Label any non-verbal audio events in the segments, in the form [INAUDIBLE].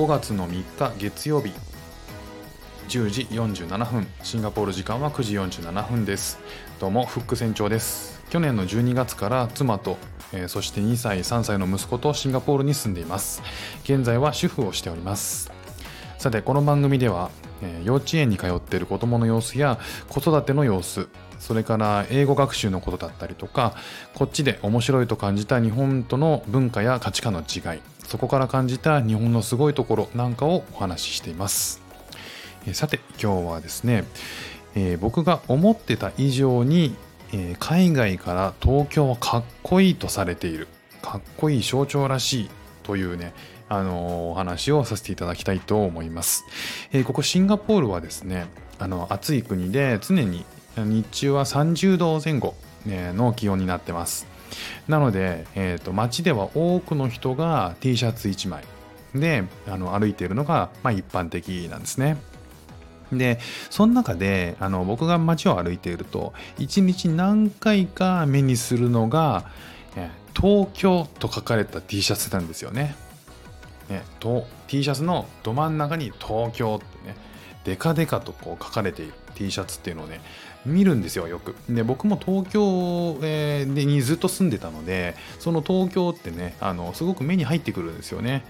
5月の3日月曜日。10時47分。シンガポール時間は9時47分です。どうもフック船長です。去年の12月から妻と、えー、そして2歳3歳の息子とシンガポールに住んでいます。現在は主婦をしております。さてこの番組では、えー、幼稚園に通っている子供の様子や子育ての様子それから英語学習のことだったりとかこっちで面白いと感じた日本との文化や価値観の違いそこから感じた日本のすごいところなんかをお話ししています。さて今日はですね、えー、僕が思ってた以上に、えー、海外から東京はかっこいいとされている。かっこいい象徴らしいというねあのー、お話をさせていただきたいと思います、えここシンガポールはですねあの暑い国で常に日中は30度前後の気温になってます。なので、えーと、街では多くの人が T シャツ1枚であの歩いているのが、まあ、一般的なんですねでその中であの僕が街を歩いていると一日何回か目にするのが「東京」と書かれた T シャツなんですよね。ね T シャツのど真ん中に「東京」ってねデカデカとこう書かれている T シャツっていうのをね見るんですよよく。で僕も東京、えー、にずっと住んでたのでその東京ってねあのすごく目に入ってくるんですよね、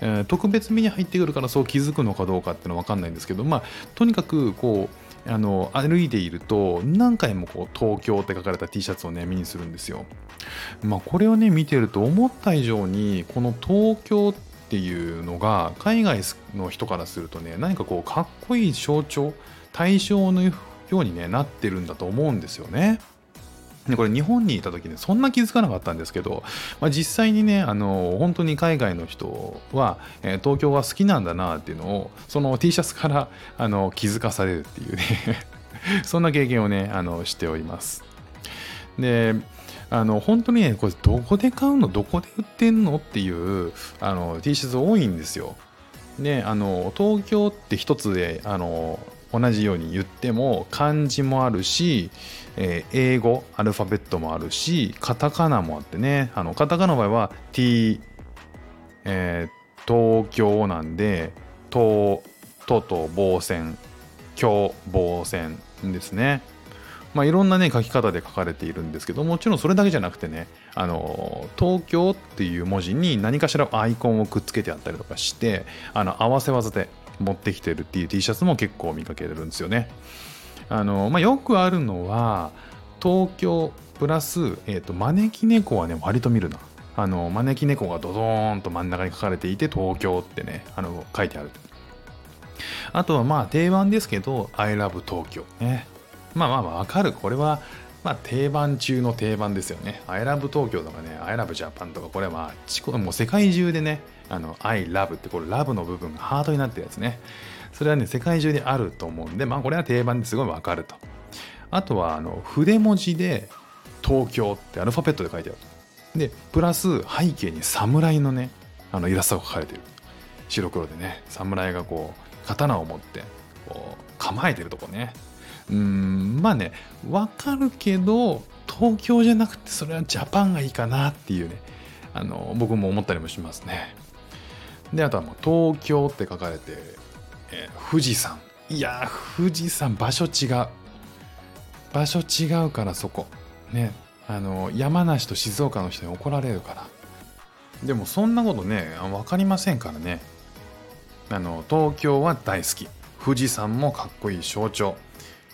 えー、特別目に入ってくるからそう気づくのかどうかっていうのは分かんないんですけどまあとにかくこうあの歩いていると何回もこう東京って書かれた T シャツをね目にするんですよ。まあこれをね見てると思った以上にこの東京ってていうのが海外の人からするとね何かこうかっこいい象徴対象のように、ね、なってるんだと思うんですよね。でこれ日本にいた時ねそんな気づかなかったんですけど、まあ、実際にねあの本当に海外の人は、えー、東京が好きなんだなっていうのをその T シャツからあの気づかされるっていうね [LAUGHS] そんな経験をねあのしております。であの本当にねこれどこで買うの？どこで売ってんの？っていうあの T シャツ多いんですよ。であの東京って一つであの同じように言っても漢字もあるし、えー、英語アルファベットもあるしカタカナもあってね。あのカタカナの場合は T、えー、東京なんでととと防線京防線ですね。まあ、いろんなね書き方で書かれているんですけどもちろんそれだけじゃなくてねあの東京っていう文字に何かしらアイコンをくっつけてあったりとかしてあの合わせ技で持ってきてるっていう T シャツも結構見かけるんですよね。あのまあ、よくあるのは東京プラス、えーと、招き猫はね割と見るな。あの招き猫がドドーンと真ん中に書かれていて東京ってねあの書いてある。あとはまあ定番ですけど I love 東京ね。まあまあわかる。これはまあ定番中の定番ですよね。I love 東京とかね、I love Japan とか、これは、もう世界中でね、あの I love ってこれラブの部分がハートになってるやつね。それはね、世界中であると思うんで、まあこれは定番ですごいわかると。あとは、あの、筆文字で東京ってアルファベットで書いてある。で、プラス背景に侍のね、あのイラストが描かれてる。白黒でね、侍がこう、刀を持って、こう、構えてるとこね。うん、まあね、わかるけど、東京じゃなくて、それはジャパンがいいかなっていうね、あの、僕も思ったりもしますね。であとはもう東京って書かれて、えー、富士山。いや富士山場所違う。場所違うからそこ。ねあの山梨と静岡の人に怒られるから。でもそんなことね分かりませんからね。あの東京は大好き。富士山もかっこいい象徴、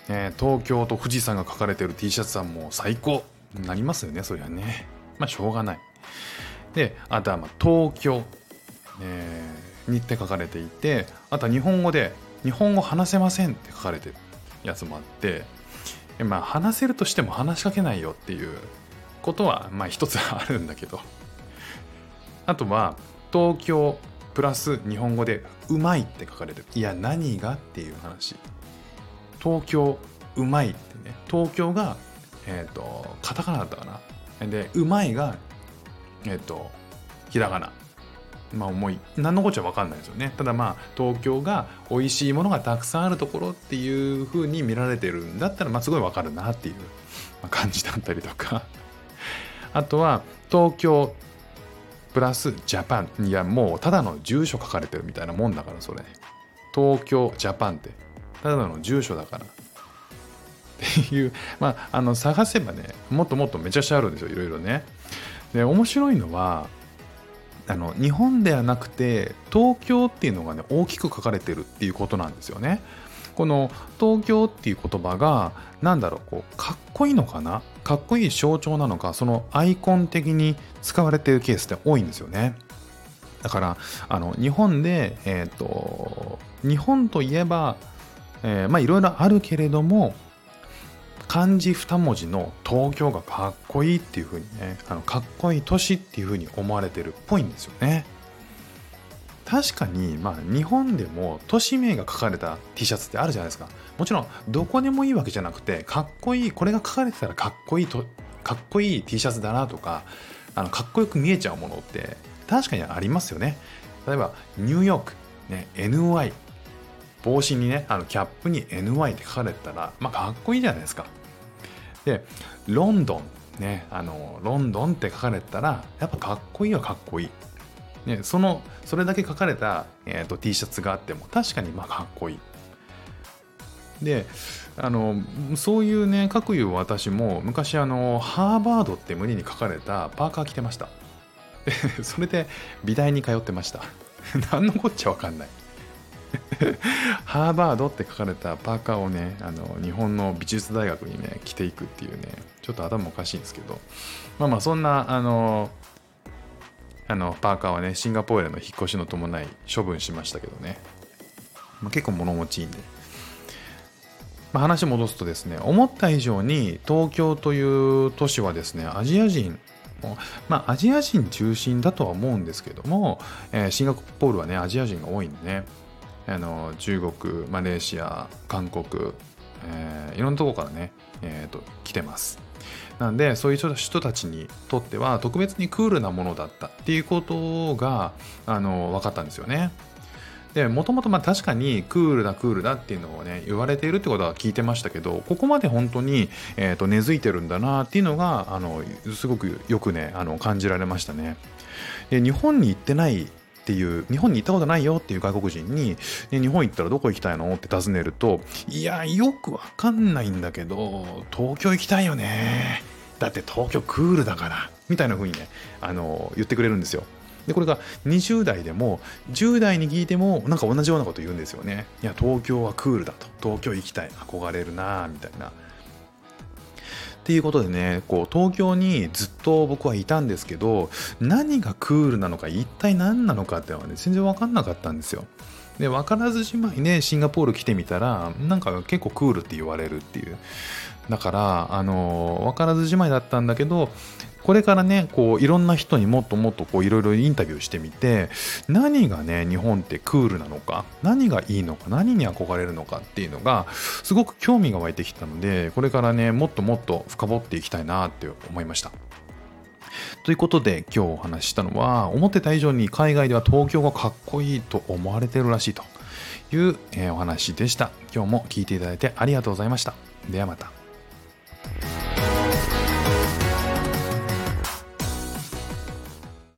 えー、東京と富士山が書かれてる T シャツはも最高。なりますよねそりゃね。まあしょうがない。であとはまあ東京。えー、にって書かれていてあとは日本語で「日本語話せません」って書かれてるやつもあってまあ話せるとしても話しかけないよっていうことはまあ一つあるんだけど。あとは東京プラス日本語で「うまい」って書かれてる。いや何がっていう話。東京うまいってね。東京がえっ、ー、とカタカナだったかな。でうまいがえっ、ー、とひらがな。まあ思い何のこっちゃ分かんないですよね。ただまあ東京が美味しいものがたくさんあるところっていう風に見られてるんだったらまあすごい分かるなっていう感じだったりとか。[LAUGHS] あとは東京プラスジャパン。いやもうただの住所書かれてるみたいなもんだからそれ。東京ジャパンって。ただの住所だから。っていう。まああの探せばねもっともっとめちゃくちゃあるんですよいろいろね。で面白いのはあの日本ではなくて東京っていうのがね大きく書かれてるっていうことなんですよね。この東京っていう言葉が何だろうこうかっこいいのかな？かっこいい象徴なのかそのアイコン的に使われてるケースって多いんですよね。だからあの日本でえっ、ー、と日本といえば、えー、まあいろいろあるけれども漢字2文字の東京がかっこいいっていう風にねあのかっこいい都市っていう風に思われてるっぽいんですよね。確かにまあ日本でも都市名が書かれた T シャツってあるじゃないですか。もちろんどこでもいいわけじゃなくてかっこいいこれが書かれてたらかっこいいとかっこいい T シャツだなとかあのかっこよく見えちゃうものって確かにありますよね。例えばニューヨーク、ね、NY 帽子にねあのキャップに NY って書かれてたらまあかっこいいじゃないですかでロンドンねあのロンドンって書かれてたらやっぱかっこいいはかっこいいね、そのそれだけ書かれた、えーと、T シャツがあっても確かにまあかっこいい。であのそういうね各いう私も昔あのハーバードって胸に書かれたパーカー着てました。それで美大に通ってました。[LAUGHS] 何のこっちゃわかんない。[LAUGHS] ハーバードって書かれたパーカーをねあの日本の美術大学にね着ていくっていうねちょっと頭おかしいんですけどまあまあそんなあのあのパーカーはねシンガポールへの引っ越しの伴い処分しましたけどね、まあ、結構物持ちいいんで、まあ、話戻すとですね思った以上に東京という都市はですねアジア人まあアジア人中心だとは思うんですけども、えー、シンガポールはねアジア人が多いんでね。あの中国マレーシア韓国、えー、いろんなとこからね、えーと、来てますなんでそういう人たちにとっては特別にクールなものだったっていうことがあの分かったんですよね。でもともとまあ確かにクールだクールだっていうのをね言われているってことは聞いてましたけどここまで本当に、えー、と根付いてるんだなっていうのがあのすごくよくねあの感じられましたね。で日本に行ってないっていう日本に行ったことないよっていう外国人に、ね、日本行ったらどこ行きたいの？って尋ねるといやよくわかんないんだけど東京行きたいよね。だって東京クールだからみたいな風にねあの言ってくれるんですよ。でこれが20代でも10代に聞いてもなんか同じようなこと言うんですよね。いや東京はクールだと。東京行きたい。憧れるなみたいな。っていうことでねこう東京にずっと僕はいたんですけど何がクールなのか一体何なのかっていうのはね全然分かんなかったんですよ。で分からずじまいねシンガポール来てみたらなんか結構クールって言われるっていうだからあの分からずじまいだったんだけどこれからねこういろんな人にもっともっとこういろいろインタビューしてみて何がね日本ってクールなのか何がいいのか何に憧れるのかっていうのがすごく興味が湧いてきたのでこれからねもっともっと深掘っていきたいなって思いました。ということで今日お話ししたのは思ってた以上に海外では東京がかっこいいと思われてるらしいという、え、お話でした。今日も聞いていただいてありがとうございました。ではまた。